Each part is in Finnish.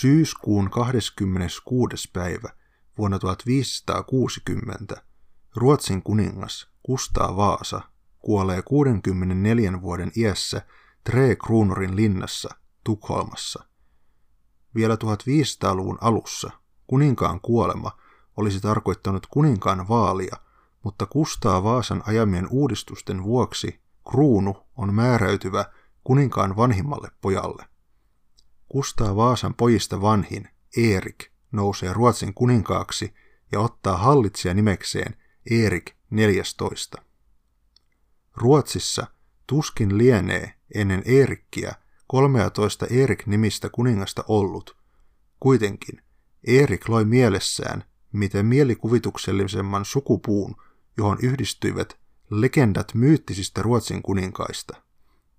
Syyskuun 26. päivä vuonna 1560 Ruotsin kuningas Kustaa Vaasa kuolee 64 vuoden iässä Tre Kruunorin linnassa Tukholmassa. Vielä 1500-luvun alussa kuninkaan kuolema olisi tarkoittanut kuninkaan vaalia, mutta Kustaa Vaasan ajamien uudistusten vuoksi kruunu on määräytyvä kuninkaan vanhimmalle pojalle. Kustaa Vaasan pojista vanhin, Erik, nousee Ruotsin kuninkaaksi ja ottaa hallitsija nimekseen Erik 14. Ruotsissa tuskin lienee ennen Eerikkiä 13 Erik-nimistä kuningasta ollut. Kuitenkin Erik loi mielessään, miten mielikuvituksellisemman sukupuun, johon yhdistyivät legendat myyttisistä Ruotsin kuninkaista.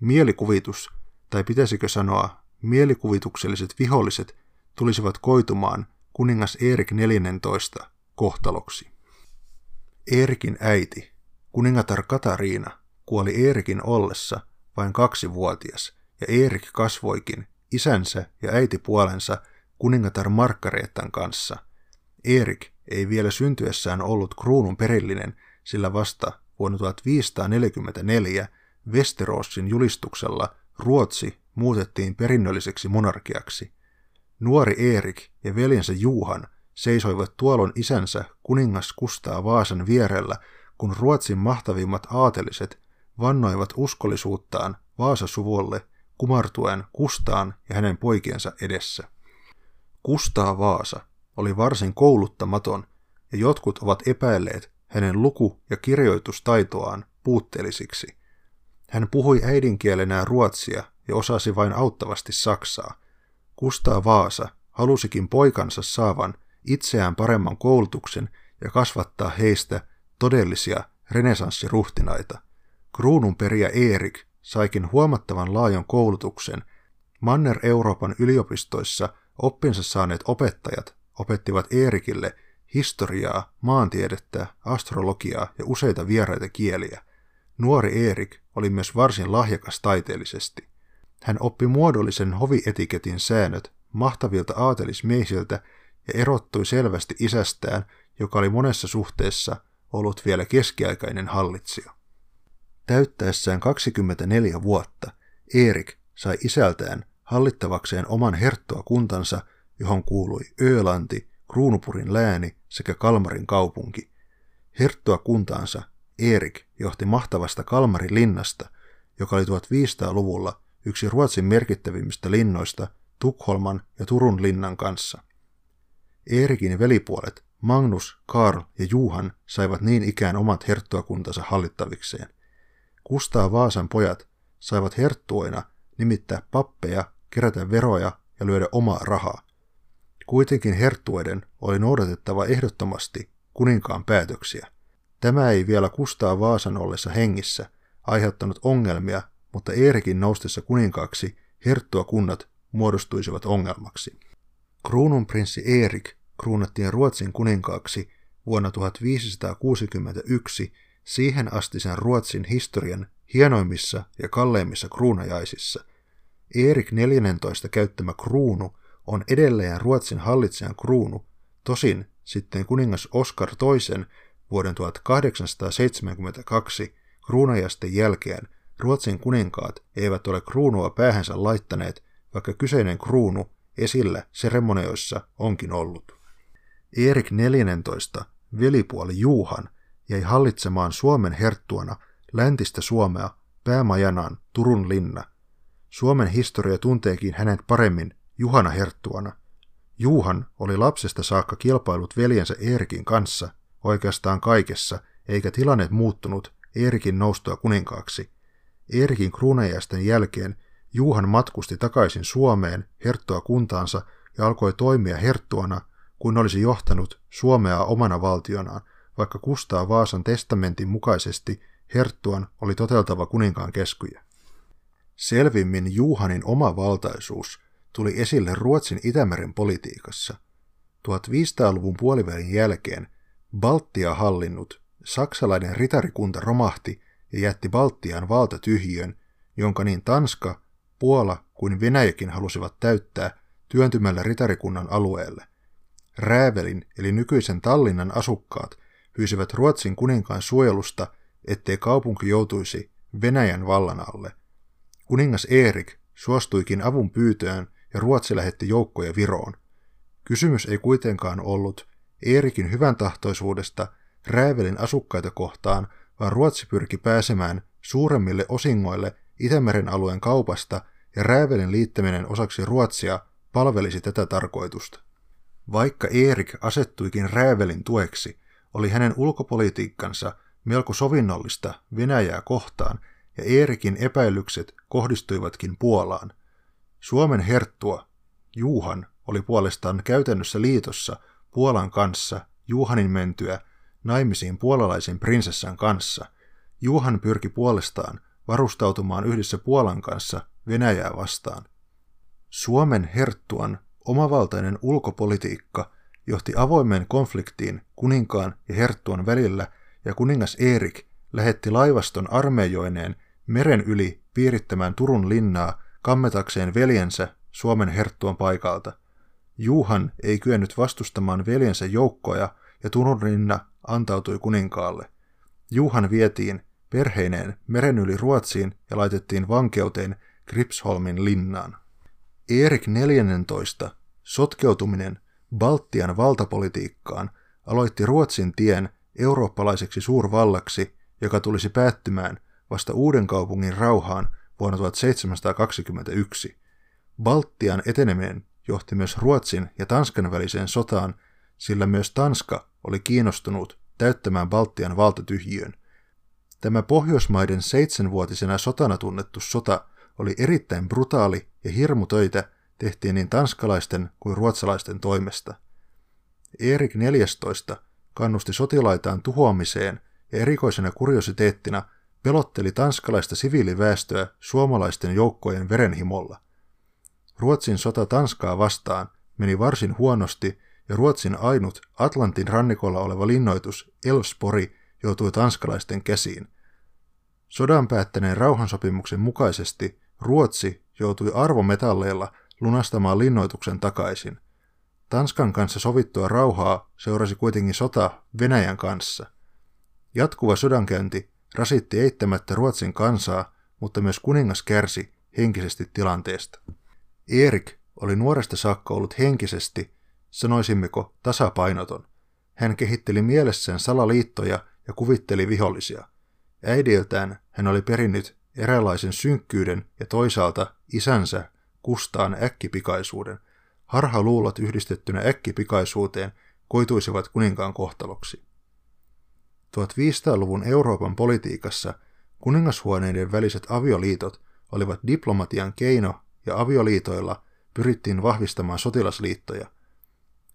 Mielikuvitus, tai pitäisikö sanoa mielikuvitukselliset viholliset, tulisivat koitumaan kuningas Erik 14 kohtaloksi. Eerikin äiti, kuningatar Katariina, kuoli Eerikin ollessa vain kaksivuotias, ja Eerik kasvoikin isänsä ja äitipuolensa kuningatar Markkareettan kanssa. Eerik ei vielä syntyessään ollut kruunun perillinen, sillä vasta vuonna 1544 Westeroosin julistuksella Ruotsi muutettiin perinnölliseksi monarkiaksi. Nuori Eerik ja veljensä Juhan seisoivat tuolon isänsä kuningas Kustaa Vaasan vierellä, kun Ruotsin mahtavimmat aateliset vannoivat uskollisuuttaan Vaasasuvulle kumartuen Kustaan ja hänen poikiensa edessä. Kustaa Vaasa oli varsin kouluttamaton ja jotkut ovat epäilleet hänen luku- ja kirjoitustaitoaan puutteellisiksi. Hän puhui äidinkielenään ruotsia ja osasi vain auttavasti saksaa. Kustaa Vaasa halusikin poikansa saavan itseään paremman koulutuksen ja kasvattaa heistä todellisia renesanssiruhtinaita. Kruunun periä Erik saikin huomattavan laajan koulutuksen. Manner-Euroopan yliopistoissa oppinsa saaneet opettajat opettivat Eerikille historiaa, maantiedettä, astrologiaa ja useita vieraita kieliä. Nuori Eerik oli myös varsin lahjakas taiteellisesti. Hän oppi muodollisen hovietiketin säännöt mahtavilta aatelismiesiltä ja erottui selvästi isästään, joka oli monessa suhteessa ollut vielä keskiaikainen hallitsija. Täyttäessään 24 vuotta Erik sai isältään hallittavakseen oman herttoakuntansa, johon kuului Ölanti, Kruunupurin lääni sekä Kalmarin kaupunki. Herttoakuntaansa Erik johti mahtavasta Kalmarin linnasta, joka oli 1500-luvulla yksi Ruotsin merkittävimmistä linnoista Tukholman ja Turun linnan kanssa. Eerikin velipuolet Magnus, Karl ja Juhan saivat niin ikään omat herttuakuntansa hallittavikseen. Kustaa Vaasan pojat saivat herttuoina nimittää pappeja, kerätä veroja ja lyödä omaa rahaa. Kuitenkin herttuiden oli noudatettava ehdottomasti kuninkaan päätöksiä. Tämä ei vielä Kustaa Vaasan ollessa hengissä aiheuttanut ongelmia, mutta Eerikin noustessa kuninkaaksi herttuakunnat muodostuisivat ongelmaksi. Kruununprinssi Erik kruunattiin Ruotsin kuninkaaksi vuonna 1561 siihen asti sen Ruotsin historian hienoimmissa ja kalleimmissa kruunajaisissa. Erik 14 käyttämä kruunu on edelleen Ruotsin hallitsijan kruunu, tosin sitten kuningas Oskar II vuoden 1872 kruunajasten jälkeen Ruotsin kuninkaat eivät ole kruunua päähänsä laittaneet, vaikka kyseinen kruunu esillä seremonioissa onkin ollut. Erik 14, velipuoli Juuhan, jäi hallitsemaan Suomen herttuana läntistä Suomea päämajanaan Turun linna. Suomen historia tunteekin hänet paremmin Juhana herttuana. Juuhan oli lapsesta saakka kilpailut veljensä Eerikin kanssa oikeastaan kaikessa, eikä tilanne muuttunut Eerikin noustua kuninkaaksi. Eerikin kruunajäisten jälkeen Juuhan matkusti takaisin Suomeen herttua kuntaansa ja alkoi toimia herttuana, kun olisi johtanut Suomea omana valtionaan, vaikka Kustaa Vaasan testamentin mukaisesti herttuan oli toteltava kuninkaan keskuja. Selvimmin Juhanin oma valtaisuus tuli esille Ruotsin Itämeren politiikassa. 1500-luvun puolivälin jälkeen Baltia hallinnut saksalainen ritarikunta romahti ja jätti Baltian valtatyhjön, jonka niin Tanska, Puola kuin Venäjäkin halusivat täyttää työntymällä ritarikunnan alueelle. Räävelin eli nykyisen Tallinnan asukkaat pyysivät Ruotsin kuninkaan suojelusta, ettei kaupunki joutuisi Venäjän vallan alle. Kuningas Erik suostuikin avun pyytöön ja Ruotsi lähetti joukkoja Viroon. Kysymys ei kuitenkaan ollut Eerikin hyvän tahtoisuudesta Räävelin asukkaita kohtaan, vaan Ruotsi pyrki pääsemään suuremmille osingoille Itämeren alueen kaupasta ja Räävelin liittäminen osaksi Ruotsia palvelisi tätä tarkoitusta. Vaikka Erik asettuikin Räävelin tueksi, oli hänen ulkopolitiikkansa melko sovinnollista Venäjää kohtaan ja Eerikin epäilykset kohdistuivatkin Puolaan. Suomen herttua Juhan oli puolestaan käytännössä liitossa Puolan kanssa Juhanin mentyä naimisiin puolalaisen prinsessan kanssa. Juhan pyrki puolestaan varustautumaan yhdessä Puolan kanssa Venäjää vastaan. Suomen herttuan omavaltainen ulkopolitiikka johti avoimeen konfliktiin kuninkaan ja herttuan välillä ja kuningas Erik lähetti laivaston armeijoineen meren yli piirittämään Turun linnaa kammetakseen veljensä Suomen herttuan paikalta. Juhan ei kyennyt vastustamaan veljensä joukkoja ja Turun linna antautui kuninkaalle. Juhan vietiin perheineen meren yli Ruotsiin ja laitettiin vankeuteen Gripsholmin linnaan. Erik 14. sotkeutuminen Baltian valtapolitiikkaan aloitti Ruotsin tien eurooppalaiseksi suurvallaksi, joka tulisi päättymään vasta uuden kaupungin rauhaan vuonna 1721. Baltian eteneminen johti myös Ruotsin ja Tanskan väliseen sotaan, sillä myös Tanska oli kiinnostunut täyttämään Baltian valtatyhjiön. Tämä Pohjoismaiden seitsemänvuotisena sotana tunnettu sota oli erittäin brutaali ja hirmutöitä tehtiin niin tanskalaisten kuin ruotsalaisten toimesta. Erik 14 kannusti sotilaitaan tuhoamiseen ja erikoisena kuriositeettina pelotteli tanskalaista siviiliväestöä suomalaisten joukkojen verenhimolla. Ruotsin sota Tanskaa vastaan meni varsin huonosti ja Ruotsin ainut Atlantin rannikolla oleva linnoitus Elfspori joutui tanskalaisten käsiin. Sodan päättäneen rauhansopimuksen mukaisesti Ruotsi joutui arvometalleilla lunastamaan linnoituksen takaisin. Tanskan kanssa sovittua rauhaa seurasi kuitenkin sota Venäjän kanssa. Jatkuva sodankäynti rasitti eittämättä Ruotsin kansaa, mutta myös kuningas kärsi henkisesti tilanteesta. Erik oli nuoresta saakka ollut henkisesti, sanoisimmeko tasapainoton. Hän kehitteli mielessään salaliittoja ja kuvitteli vihollisia. Äidiltään hän oli perinnyt eräänlaisen synkkyyden ja toisaalta isänsä Kustaan äkkipikaisuuden. Harhaluulot yhdistettynä äkkipikaisuuteen koituisivat kuninkaan kohtaloksi. 1500-luvun Euroopan politiikassa kuningashuoneiden väliset avioliitot olivat diplomatian keino ja avioliitoilla pyrittiin vahvistamaan sotilasliittoja.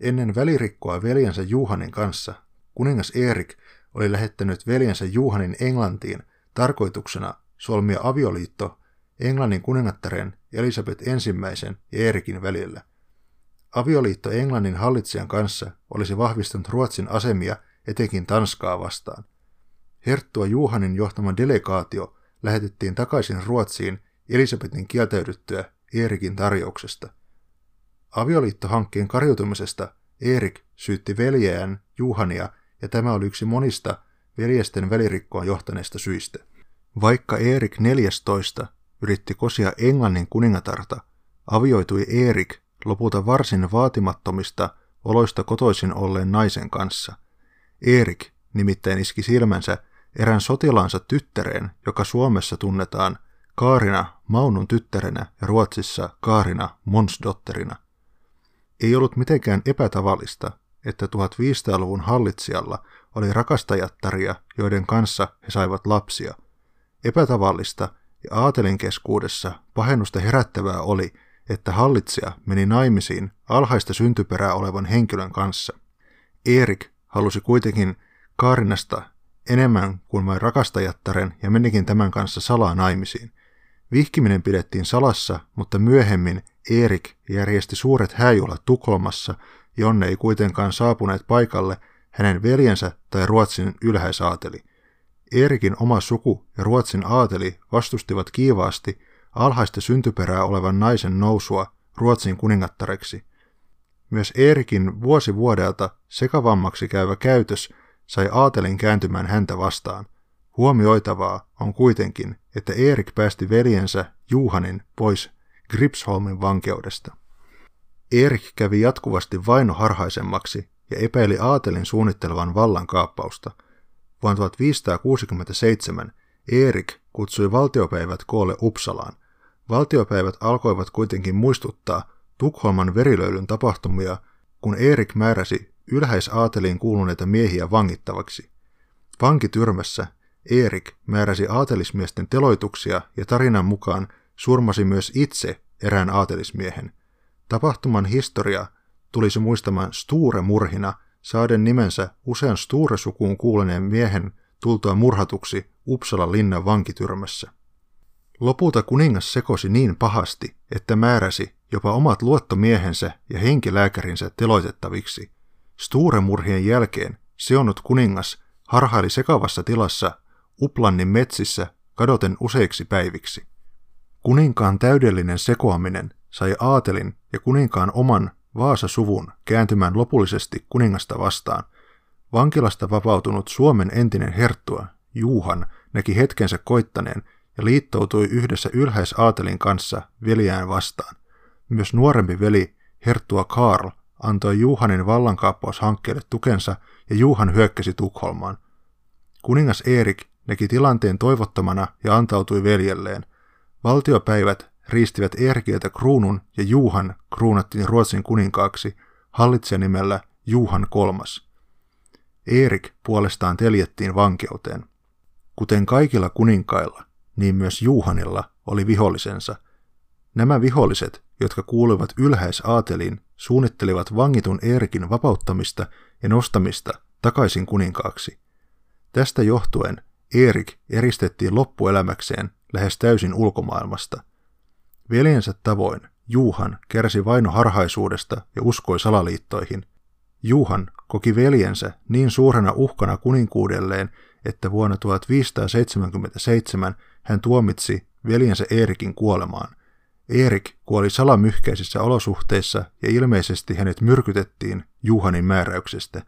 Ennen välirikkoa veljensä Juhanin kanssa kuningas Erik oli lähettänyt veljensä Juhanin Englantiin tarkoituksena solmia avioliitto Englannin kuningattaren Elisabeth ensimmäisen ja Eerikin välillä. Avioliitto Englannin hallitsijan kanssa olisi vahvistanut Ruotsin asemia etenkin Tanskaa vastaan. Herttua Juhanin johtama delegaatio lähetettiin takaisin Ruotsiin Elisabetin kieltäydyttyä Eerikin tarjouksesta. Avioliittohankkeen karjutumisesta Erik syytti veljeään Juhania ja tämä oli yksi monista veljesten välirikkoon johtaneista syistä. Vaikka Erik 14 yritti kosia Englannin kuningatarta, avioitui Erik lopulta varsin vaatimattomista oloista kotoisin olleen naisen kanssa. Erik nimittäin iski silmänsä erään sotilaansa tyttäreen, joka Suomessa tunnetaan Kaarina Maunun tyttärenä ja Ruotsissa Kaarina Monsdotterina. Ei ollut mitenkään epätavallista, että 1500-luvun hallitsijalla oli rakastajattaria, joiden kanssa he saivat lapsia. Epätavallista ja aatelin keskuudessa pahennusta herättävää oli, että hallitsija meni naimisiin alhaista syntyperää olevan henkilön kanssa. Erik halusi kuitenkin Kaarinasta enemmän kuin vain rakastajattaren ja menikin tämän kanssa salaa naimisiin. Vihkiminen pidettiin salassa, mutta myöhemmin Erik järjesti suuret hääjuhlat Tukholmassa, jonne ei kuitenkaan saapuneet paikalle hänen veljensä tai Ruotsin ylhäisaateli – Eerikin oma suku ja Ruotsin aateli vastustivat kiivaasti alhaista syntyperää olevan naisen nousua Ruotsin kuningattareksi. Myös Eerikin vuosi vuodelta sekavammaksi käyvä käytös sai aatelin kääntymään häntä vastaan. Huomioitavaa on kuitenkin, että Erik päästi veljensä Juhanin pois Gripsholmin vankeudesta. Erik kävi jatkuvasti vaino harhaisemmaksi ja epäili aatelin suunnittelevan vallankaappausta. Vuonna 1567 Erik kutsui valtiopäivät koolle Uppsalaan. Valtiopäivät alkoivat kuitenkin muistuttaa Tukholman verilöylyn tapahtumia, kun Erik määräsi ylhäisaateliin kuuluneita miehiä vangittavaksi. Vankityrmässä Erik määräsi aatelismiesten teloituksia ja tarinan mukaan surmasi myös itse erään aatelismiehen. Tapahtuman historia tulisi muistamaan Sture-murhina saaden nimensä usean Sture-sukuun kuuluneen miehen tultua murhatuksi Uppsalan linnan vankityrmässä. Lopulta kuningas sekosi niin pahasti, että määräsi jopa omat luottomiehensä ja henkilääkärinsä teloitettaviksi. Sture-murhien jälkeen seonnut kuningas harhaili sekavassa tilassa Uplannin metsissä kadoten useiksi päiviksi. Kuninkaan täydellinen sekoaminen sai aatelin ja kuninkaan oman Vaasa-suvun kääntymään lopullisesti kuningasta vastaan. Vankilasta vapautunut Suomen entinen herttua Juuhan näki hetkensä koittaneen ja liittoutui yhdessä ylhäisaatelin kanssa veljään vastaan. Myös nuorempi veli, herttua Karl, antoi Juhanin vallankaappaushankkeelle tukensa ja Juhan hyökkäsi Tukholmaan. Kuningas Erik näki tilanteen toivottomana ja antautui veljelleen. Valtiopäivät riistivät Erkiltä kruunun ja Juhan kruunattiin Ruotsin kuninkaaksi nimellä Juhan kolmas. Erik puolestaan teljettiin vankeuteen. Kuten kaikilla kuninkailla, niin myös Juhanilla oli vihollisensa. Nämä viholliset, jotka kuuluivat ylhäisaateliin, suunnittelivat vangitun Eerikin vapauttamista ja nostamista takaisin kuninkaaksi. Tästä johtuen Erik eristettiin loppuelämäkseen lähes täysin ulkomaailmasta. Veljensä tavoin Juhan kärsi vainoharhaisuudesta ja uskoi salaliittoihin. Juhan koki veljensä niin suurena uhkana kuninkuudelleen, että vuonna 1577 hän tuomitsi veljensä Eerikin kuolemaan. Erik kuoli salamyhkäisissä olosuhteissa ja ilmeisesti hänet myrkytettiin Juhanin määräyksestä.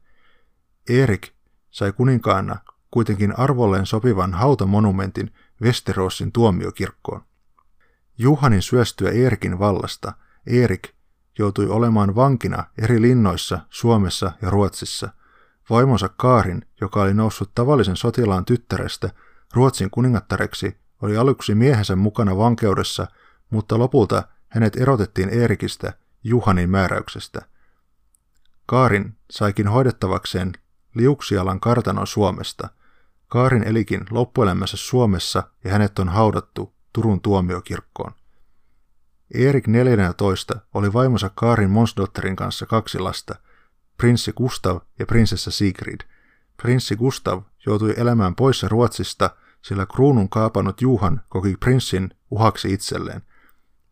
Erik sai kuninkaana kuitenkin arvolleen sopivan hautamonumentin Westerossin tuomiokirkkoon. Juhanin syöstyä Eerikin vallasta Erik joutui olemaan vankina eri linnoissa Suomessa ja Ruotsissa. Vaimonsa Kaarin, joka oli noussut tavallisen sotilaan tyttärestä Ruotsin kuningattareksi, oli aluksi miehensä mukana vankeudessa, mutta lopulta hänet erotettiin Eerikistä Juhanin määräyksestä. Kaarin saikin hoidettavakseen Liuksialan kartanon Suomesta. Kaarin elikin loppuelämässä Suomessa ja hänet on haudattu Turun tuomiokirkkoon. Erik 14 oli vaimonsa Kaarin Monsdotterin kanssa kaksi lasta, prinssi Gustav ja prinsessa Sigrid. Prinssi Gustav joutui elämään poissa Ruotsista, sillä kruunun kaapannut Juhan koki prinssin uhaksi itselleen.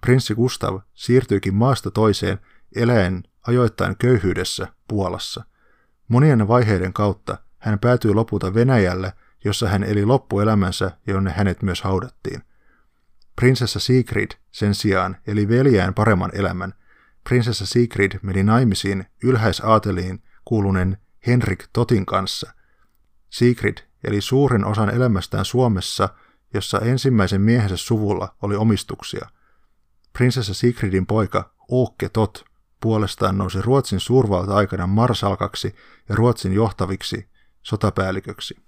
Prinssi Gustav siirtyikin maasta toiseen eläen ajoittain köyhyydessä Puolassa. Monien vaiheiden kautta hän päätyi lopulta Venäjälle, jossa hän eli loppuelämänsä jonne hänet myös haudattiin. Prinsessa Sigrid sen sijaan eli veljään paremman elämän. Prinsessa Sigrid meni naimisiin ylhäisaateliin kuulunen Henrik Totin kanssa. Sigrid eli suurin osan elämästään Suomessa, jossa ensimmäisen miehensä suvulla oli omistuksia. Prinsessa Sigridin poika Åke Tot puolestaan nousi Ruotsin suurvalta-aikana marsalkaksi ja Ruotsin johtaviksi sotapäälliköksi.